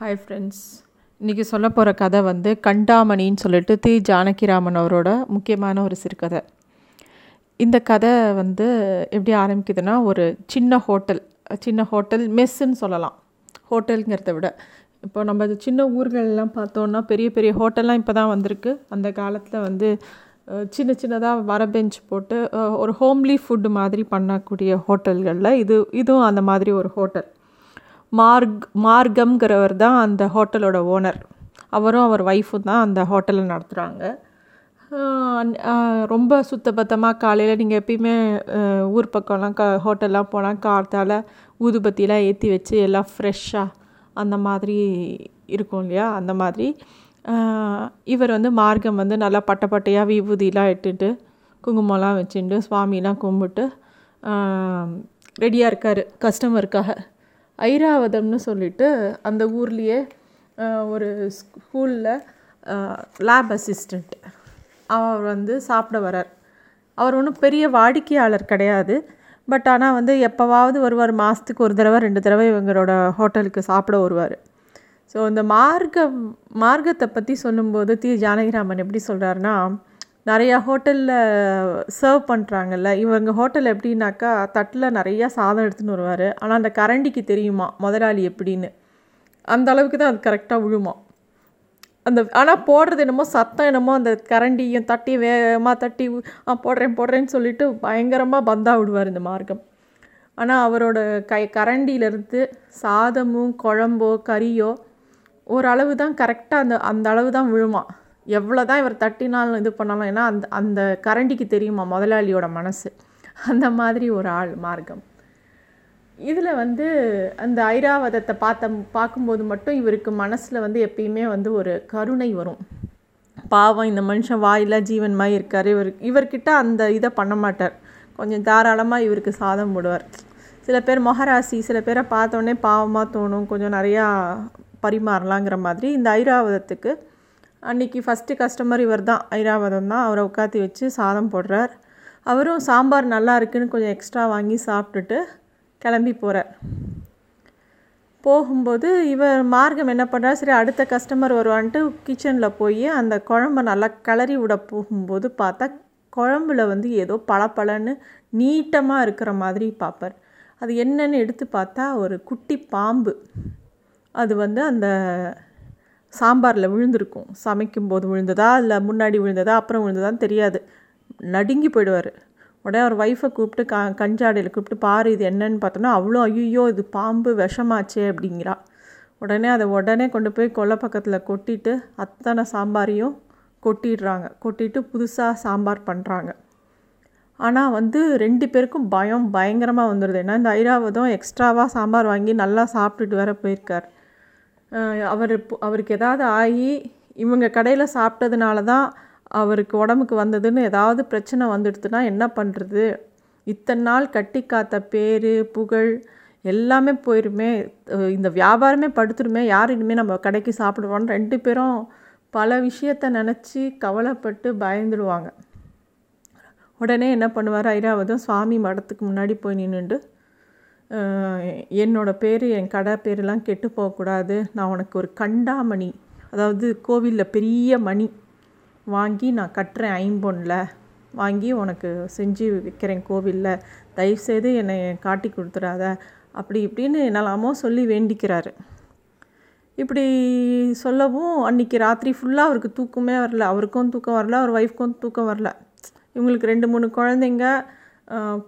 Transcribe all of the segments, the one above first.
Hi friends இன்றைக்கி சொல்ல போகிற கதை வந்து கண்டாமணின்னு சொல்லிட்டு தி. ஜானகிராமன் அவரோட முக்கியமான ஒரு சிறுகதை. இந்த கதை வந்து எப்படி ஆரம்பிக்குதுன்னா ஒரு சின்ன ஹோட்டல் சின்ன ஹோட்டல் மெஸ்ஸுன்னு சொல்லலாம். ஹோட்டலுங்கிறத விட. இப்போ நம்ம சின்ன ஊர்களெலாம் பார்த்தோன்னா பெரிய பெரிய ஹோட்டல்லாம் இப்போ தான் வந்திருக்கு. அந்த காலத்தில் வந்து சின்ன சின்னதாக வர பெஞ்ச் போட்டு ஒரு ஹோம்லி ஃபுட்டு மாதிரி பண்ணக்கூடிய ஹோட்டல்களில் இது இதுவும் அந்த மாதிரி ஒரு ஹோட்டல். மார்க் மார்க்கம்ங்கிறவர் தான் அந்த ஹோட்டலோட ஓனர். அவரும் அவர் ஒய்ஃபும் தான் அந்த ஹோட்டலை நடத்துகிறாங்க ரொம்ப சுத்தபத்தமாக காலையில் நீங்கள் எப்பயுமே ஊர் பக்கம்லாம் க ஹோட்டல்லாம் போனால் கார்த்தால் ஊதுபத்திலாம் ஏற்றி வச்சு எல்லாம் ஃப்ரெஷ்ஷாக அந்த மாதிரி இருக்கும் இல்லையா? அந்த மாதிரி. இவர் வந்து மார்க்கம் வந்து நல்லா பட்டை பட்டையாக விபூதிலாம் இட்டுட்டு குங்குமம்லாம் வச்சுட்டு சுவாமிலாம் கும்பிட்டு ரெடியாக இருக்கார் கஸ்டமருக்காக. ஐராவதம்னு சொல்லிட்டு அந்த ஊர்லேயே ஒரு ஸ்கூலில் லேப் அசிஸ்டண்ட் அவர் வந்து சாப்பிட வரார் அவர் ஒன்றும் பெரிய வாடிக்கையாளர் கிடையாது. பட் ஆனால் வந்து எப்போவாவது வருவார். மாதத்துக்கு ஒரு தடவை ரெண்டு தடவை இவங்களோட ஹோட்டலுக்கு சாப்பிட வருவார். ஸோ இந்த மார்க்கம் மார்க்கத்தை பற்றி சொல்லும்போது தி ஜானகிராமன் எப்படி சொல்கிறாருன்னா நிறையா ஹோட்டலில் சர்வ் பண்ணுறாங்கல்ல இவங்க ஹோட்டல் எப்படின்னாக்கா தட்டில் நிறையா சாதம் எடுத்துன்னு வருவார். ஆனால் அந்த கரண்டிக்கு தெரியுமா முதலாளி எப்படின்னு? அந்த அளவுக்கு தான் அது கரெக்டாக விழுமா அந்த ஆனால் போடுறது என்னமோ சத்தம் என்னமோ அந்த கரண்டியும் தட்டி வேகமாக தட்டி ஆ போடுறேன் போடுறேன்னு சொல்லிட்டு பயங்கரமாக பந்தா விடுவார் இந்த மார்க்கம். ஆனால் அவரோட கை கரண்டியிலேருந்து சாதமும் குழம்போ கறியோ ஓரளவு தான் கரெக்டாக அந்த அந்த அளவு தான் விழுமா. எவ்வளோ தான் இவர் தட்டினாலும் இது பண்ணாலும் ஏன்னா அந்த அந்த கரண்டிக்கு தெரியுமா முதலாளியோட மனசு. அந்த மாதிரி ஒரு ஆள் மார்க்கம். இதில் வந்து அந்த ஐராவதத்தை பார்த்த பார்க்கும்போது மட்டும் இவருக்கு மனசில் வந்து எப்பயுமே வந்து ஒரு கருணை வரும். பாவம் இந்த மனுஷன் வாயில ஜீவன் மாதிரி இருக்கார். இவர் இவர்கிட்ட அந்த இதை பண்ண மாட்டார். கொஞ்சம் தாராளமாக இவருக்கு சாதம் போடுவார். சில பேர் மொஹராசி சில பேரை பார்த்தோன்னே பாவமாக தோணும். கொஞ்சம் நிறையா பரிமாறலாங்கிற மாதிரி இந்த ஐராவதத்துக்கு அன்னைக்கு ஃபஸ்ட்டு கஸ்டமர் இவர் தான் ஐராவதம் தான். அவரை உட்காத்தி வச்சு சாதம் போடுறார். அவரும் சாம்பார் நல்லா இருக்குன்னு கொஞ்சம் எக்ஸ்ட்ரா வாங்கி சாப்பிட்டுட்டு கிளம்பி போகிறார் போகும்போது இவர் மார்க்கம் என்ன பண்ணுறாரு சரி அடுத்த கஸ்டமர் வருவான்ட்டு கிச்சனில் போய் அந்த குழம்ப நல்லா கிளறி விட போகும்போது பார்த்தா குழம்புல வந்து ஏதோ பளபளன்னு நீட்டமாக இருக்கிற மாதிரி பார்ப்பார். அது என்னன்னு எடுத்து பார்த்தா ஒரு குட்டி பாம்பு. அது வந்து அந்த சாம்பாரில் விழுந்திருக்கும். சமைக்கும்போது விழுந்ததா? இல்லை முன்னாடி விழுந்ததா? அப்புறம் விழுந்ததான்னு தெரியாது. நடுங்கி போயிடுவார். உடனே அவர் ஒய்ஃபை கூப்பிட்டு க கஞ்சாடையில் கூப்பிட்டு பாரு இது என்னன்னு பார்த்தோன்னா அவ்வளோ ஐயோ இது பாம்பு விஷமாச்சே அப்படிங்கிறா. உடனே அதை உடனே கொண்டு போய் கொல்லை பக்கத்தில் கொட்டிட்டு அத்தனை சாம்பாரையும் கொட்டிடுறாங்க. கொட்டிட்டு புதுசாக சாம்பார் பண்ணுறாங்க ஆனால் வந்து ரெண்டு பேருக்கும் பயம் பயங்கரமாக வந்துடுது ஏன்னா இந்த ஐராவதம் எக்ஸ்ட்ராவாக சாம்பார் வாங்கி நல்லா சாப்பிட்டுட்டு வேற போயிருக்கார். அவர் இப்போ- அவருக்கு ஏதாவது ஆகி இவங்க கடையில் சாப்பிட்டதுனால தான் அவருக்கு உடம்புக்கு வந்ததுன்னு ஏதாவது பிரச்சனை வந்துடுதுன்னா என்ன பண்ணுறது இத்தனை நாள் கட்டி காத்த பேர் புகழ் எல்லாமே போயிருமே. இந்த வியாபாரமே படுத்துருமே. யார் இனிமேல் நம்ம கடைக்கு சாப்பிடுவோன்னு ரெண்டு பேரும் பல விஷயத்த நினச்சி கவலைப்பட்டு பயந்துடுவாங்க உடனே என்ன பண்ணுவார் ஐராவதும் சுவாமி மடத்துக்கு முன்னாடி போய் நின்றுண்டு என்னோட பேர் என் கடை பேரெலாம் கெட்டு போகக்கூடாது. நான் உனக்கு ஒரு கண்டாமணி அதாவது கோவிலில் பெரிய மணி வாங்கி நான் கட்டுறேன் ஐம்பொன்னில் வாங்கி உனக்கு செஞ்சு வைக்கிறேன் கோவிலில். தயவுசெய்து என்னை காட்டி கொடுத்துடாத. அப்படி இப்படின்னு என்னாலாமோ சொல்லி வேண்டிக்கிறாரு. இப்படி சொல்லவும் அன்றைக்கி ராத்திரி ஃபுல்லாக அவருக்கு தூக்கமே வரல. அவருக்கும் தூக்கம் வரல அவர் ஒய்ஃப்க்கும் தூக்கம் வரல. இவங்களுக்கு ரெண்டு மூணு குழந்தைங்க.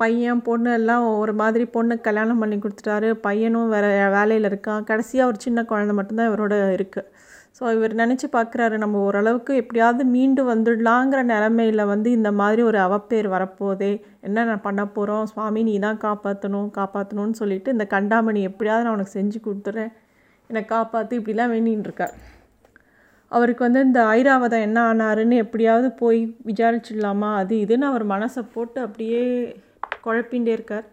பையன் பொண்ணு எல்லாம் ஒரு மாதிரி பொண்ணு கல்யாணம் பண்ணி கொடுத்துட்டாரு. பையனும் வேற வேலையில் இருக்கான். கடைசியாக ஒரு சின்ன குழந்தை மட்டும்தான் இவரோட இருக்குது ஸோ இவர் நினச்சி பார்க்குறாரு நம்ம ஓரளவுக்கு எப்படியாவது மீண்டு வந்துடலாங்கிற நிலமையில் வந்து இந்த மாதிரி ஒரு அவப்பேர் வரப்போதே என்ன நான் பண்ண போகிறோம் சுவாமி நீ தான் காப்பாற்றணும் காப்பாற்றணும்னு சொல்லிட்டு இந்த கண்டாமணி எப்படியாவது நான் உனக்கு செஞ்சு கொடுத்துட்றேன் என்னை காப்பாற்று இப்படிலாம் வேண்டின்னு இருக்கார். அவருக்கு வந்து இந்த ஐராவதம் என்ன ஆனாருன்னு எப்படியாவது போய் விசாரிச்சிடலாமா? அது இதுன்னு அவர் மனசை போட்டு அப்படியே குழப்பின்ண்டே இருக்கார்.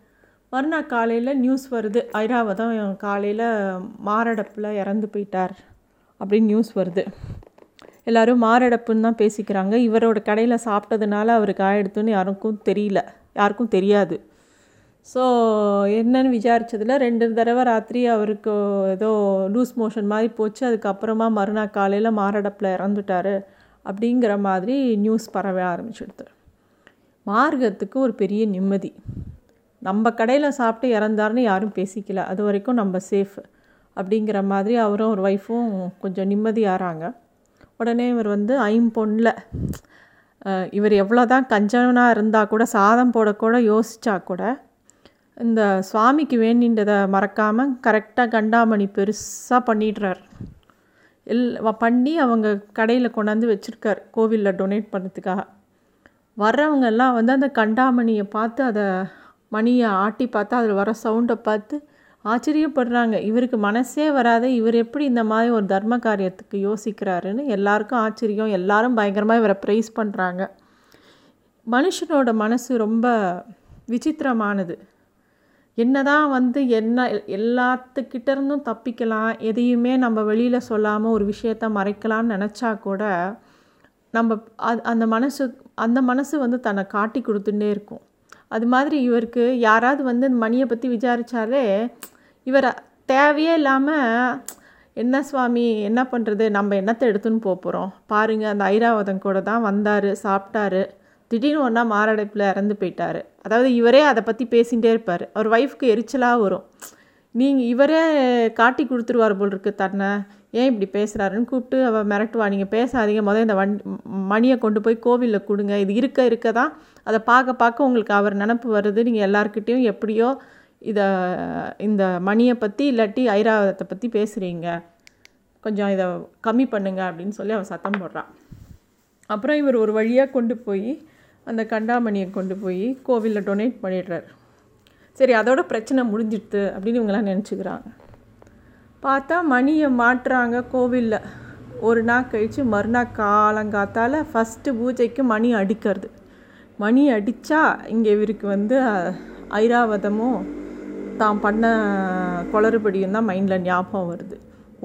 மறுநாள் காலையில் நியூஸ் வருது ஐராவதம் காலையில் மாரடைப்பில் இறந்து போயிட்டார் அப்படின்னு நியூஸ் வருது. எல்லாரும் மாரடைப்புன்னு தான் பேசிக்கிறாங்க. இவரோட கடையில் சாப்பிட்டதுனால அவருக்கு ஆயிடுத்துன்னு யாருக்கும் தெரியல. யாருக்கும் தெரியாது. ஸோ என்னன்னு விசாரித்ததில் ரெண்டு தடவை ராத்திரி அவருக்கு ஏதோ லூஸ் மோஷன் மாதிரி போச்சு. அதுக்கப்புறமா மறுநாள் காலையில் மாரடைப்பில் இறந்துட்டார். அப்படிங்கிற மாதிரி நியூஸ் பரவ ஆரம்பிச்சிடுது. மார்க்கத்துக்கு ஒரு பெரிய நிம்மதி. நம்ம கடையில் சாப்பிட்டு இறந்தாருன்னு யாரும் பேசிக்கல. அது வரைக்கும் நம்ம சேஃப் அப்படிங்கிற மாதிரி அவரும் ஒரு ஒய்ஃபும் கொஞ்சம் நிம்மதியாகிறாங்க உடனே இவர் வந்து ஐம்பொன்னில் இவர் எவ்வளோ தான் கஞ்சனாக இருந்தால் கூட சாதம் போடக்கூட யோசித்தா கூட இந்த சுவாமிக்கு வேண்டின்றதை மறக்காமல் கரெக்டாக கண்டாமணி பெருசாக பண்ணிடுறார். எல் பண்ணி அவங்க கடையில் கொண்டாந்து வச்சுருக்கார் கோவிலில் டொனேட் பண்ணுறதுக்காக வர்றவங்கெல்லாம் வந்து அந்த கண்டாமணியை பார்த்து அதை மணியை ஆட்டி பார்த்து அதில் வர சவுண்டை பார்த்து ஆச்சரியப்படுறாங்க. இவருக்கு மனசே வராத இவர் எப்படி இந்த மாதிரி ஒரு தர்ம காரியத்துக்கு யோசிக்கிறாருன்னு எல்லாருக்கும் ஆச்சரியம் எல்லாரும் பயங்கரமாக இவரை ப்ரைஸ் பண்ணுறாங்க மனுஷனோட மனசு ரொம்ப விசித்திரமானது. என்னதான் வந்து என்ன எல்லாத்துக்கிட்ட இருந்தும் தப்பிக்கலாம் எதையுமே நம்ம வெளியில் சொல்லாமல் ஒரு விஷயத்த மறைக்கலாம்னு நினச்சா கூட நம்ம அது அந்த மனசு அந்த மனசு வந்து தன்னை காட்டி கொடுத்துட்டே இருக்கும். அது மாதிரி இவருக்கு யாராவது வந்து இந்த மணியை பற்றி விசாரித்தாலே இவர் தேவையே இல்லாமல் என்ன சுவாமி என்ன பண்ணுறது நம்ம என்னத்தை எடுத்துன்னு போக போகிறோம் பாருங்கள் அந்த ஐராவதம் கூட தான் வந்தார் சாப்பிட்டாரு. திடீர்னு ஒன்றா மாரடைப்பில் இறந்து போயிட்டார். அதாவது இவரே அதை பற்றி பேசிகிட்டே இருப்பார். அவர் ஒய்ஃப்க்கு எரிச்சலாக வரும். நீங்கள் இவரே காட்டி கொடுத்துருவார் போல் இருக்கு தன்னை. ஏன் இப்படி பேசுகிறாருன்னு கூப்பிட்டு அவள் மிரட்டுவா. நீங்கள் பேசாதீங்க. முதல் இந்த வண்டி மணியை கொண்டு போய் கோவிலில் கொடுங்க. இது இருக்க இருக்க தான் அதை பார்க்க பார்க்க உங்களுக்கு அவர் நினப்பு வருது. நீங்கள் எல்லாருக்கிட்டேயும் எப்படியோ இதை இந்த மணியை பற்றி இல்லாட்டி ஐராவதத்தை பற்றி பேசுகிறீங்க கொஞ்சம் இதை கம்மி பண்ணுங்க அப்படின்னு சொல்லி அவன் சத்தம் போடுறான் அப்புறம் இவர் ஒரு வழியாக கொண்டு போய் அந்த கண்டாமணியை கொண்டு போய் கோவிலில் டொனேட் பண்ணிடுறார். சரி அதோட பிரச்சனை முடிஞ்சிடுது அப்படின்னு இவங்களாம் நினச்சிக்கிறாங்க. பார்த்தா மணியை மாட்டுறாங்க கோவிலில். ஒரு நாள் கழித்து மறுநாள் காலங்காத்தால் ஃபஸ்ட்டு பூஜைக்கு மணி அடிக்கிறது. மணி அடித்தா இங்கே இவருக்கு வந்து ஐராவதமும் தான் பண்ண குளறுபடியும் தான் மைண்டில் ஞாபகம் வருது.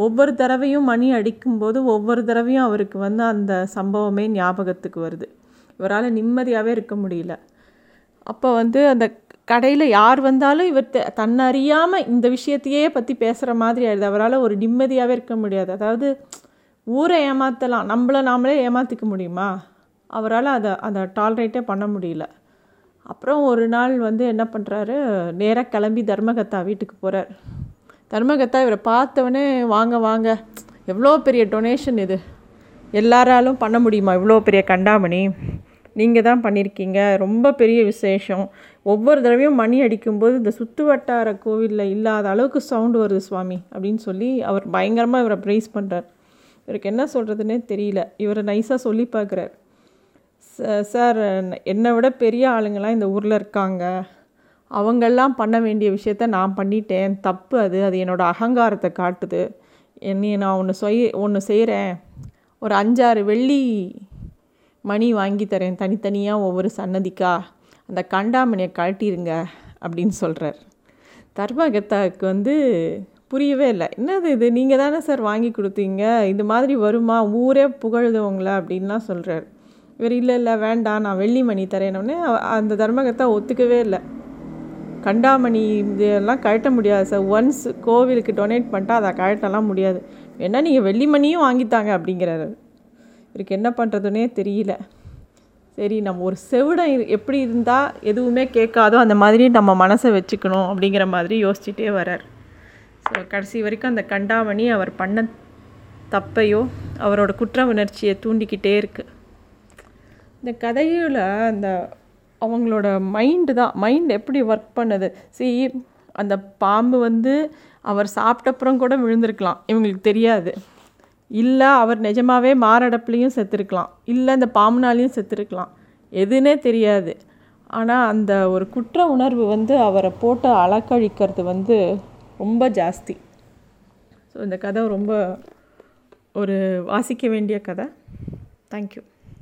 ஒவ்வொரு தடவையும் மணி அடிக்கும்போது ஒவ்வொரு தடவையும் அவருக்கு வந்து அந்த சம்பவமே ஞாபகத்துக்கு வருது. இவரால் நிம்மதியாகவே இருக்க முடியல. அப்போ வந்து அந்த கடையில் யார் வந்தாலும் இவர் தன்னறியாமல் இந்த விஷயத்தையே பற்றி பேசுகிற மாதிரி ஆயிடுது. அவரால் ஒரு நிம்மதியாகவே இருக்க முடியாது. அதாவது ஊரை ஏமாற்றலாம் நம்மளை நாமளே ஏமாற்றிக்க முடியுமா? அவரால் அதை அதை டாலரேட்டே பண்ண முடியல. அப்புறம் ஒரு நாள் வந்து என்ன பண்ணுறாரு நேராக கிளம்பி தர்மகத்தா வீட்டுக்கு போகிறார் தர்மகத்தா இவரை பார்த்தவொடனே வாங்க வாங்க எவ்வளோ பெரிய டொனேஷன் இது? எல்லாராலும் பண்ண முடியுமா இவ்வளோ பெரிய கண்டாமணி? நீங்கள் தான் பண்ணியிருக்கீங்க ரொம்ப பெரிய விசேஷம். ஒவ்வொரு தடவையும் மணி அடிக்கும்போது இந்த சுற்று வட்டார கோவிலில் இல்லாத அளவுக்கு சவுண்டு வருது சுவாமி அப்படின்னு சொல்லி அவர் பயங்கரமாக இவரை ப்ரைஸ் பண்ணுறார் இவருக்கு என்ன சொல்கிறதுனே தெரியல. இவரை நைஸாக சொல்லி பார்க்குறார். சார் என்னை விட பெரிய ஆளுங்கள்லாம் இந்த ஊரில் இருக்காங்க. அவங்கெல்லாம் பண்ண வேண்டிய விஷயத்த நான் பண்ணிட்டேன். தப்பு அது. அது என்னோடய அகங்காரத்தை காட்டுது. என்னை நான் ஒன்று சொய் ஒன்று செய்கிறேன் ஒரு அஞ்சாறு வெள்ளி மணி வாங்கி தரேன் தனித்தனியாக ஒவ்வொரு சன்னதிக்கா? அந்த கண்டாமணியை கழட்டிருங்க அப்படின்னு சொல்கிறார் தர்மகத்தாவுக்கு வந்து புரியவே இல்லை. என்னது இது? நீங்கள் தானே சார் வாங்கி கொடுத்தீங்க? இது மாதிரி வருமா? ஊரே புகழுது உங்களை அப்படின்லாம் சொல்கிறார் இவர் இல்லை இல்லை வேண்டாம் நான் வெள்ளி மணி தரேனோடனே அந்த தர்மகத்தா ஒத்துக்கவே இல்லை. கண்டாமணி இதெல்லாம் கழட்ட முடியாது சார். ஒன்ஸ் கோவிலுக்கு டொனேட் பண்ணிட்டா அதை கழட்டலாம் முடியாது. வேணால் நீங்கள் வெள்ளி மணியும் வாங்கித்தாங்க அப்படிங்கிறாரு. இவருக்கு என்ன பண்ணுறதுனே தெரியல. சரி நம்ம ஒரு செவிடம் எப்படி இருந்தால் எதுவுமே கேட்காதோ அந்த மாதிரி நம்ம மனசை வச்சுக்கணும் அப்படிங்கிற மாதிரி யோசிச்சுட்டே வரார். ஸோ கடைசி வரைக்கும் அந்த கண்டாமணி அவர் பண்ண தப்பையோ அவரோட குற்ற உணர்ச்சியை தூண்டிக்கிட்டே இருக்குது இந்த கதையில் அந்த அவங்களோட மைண்டு தான் மைண்ட் எப்படி ஒர்க் பண்ணுது? சி அந்த பாம்பு வந்து அவர் சாப்பிட்டப்புறம் கூட விழுந்திருக்கலாம் இவங்களுக்கு தெரியாது. இல்லை அவர் நிஜமாகவே மாரடைப்புலேயும் செத்துருக்கலாம். இல்லை அந்த பாம்புனாலையும் செத்துருக்கலாம். எதுனே தெரியாது. ஆனால் அந்த ஒரு குற்ற உணர்வு வந்து அவரை போட்டு அலக்கழிக்கிறது வந்து ரொம்ப ஜாஸ்தி. ஸோ இந்த கதை ரொம்ப ஒரு வாசிக்க வேண்டிய கதை. தேங்க்யூ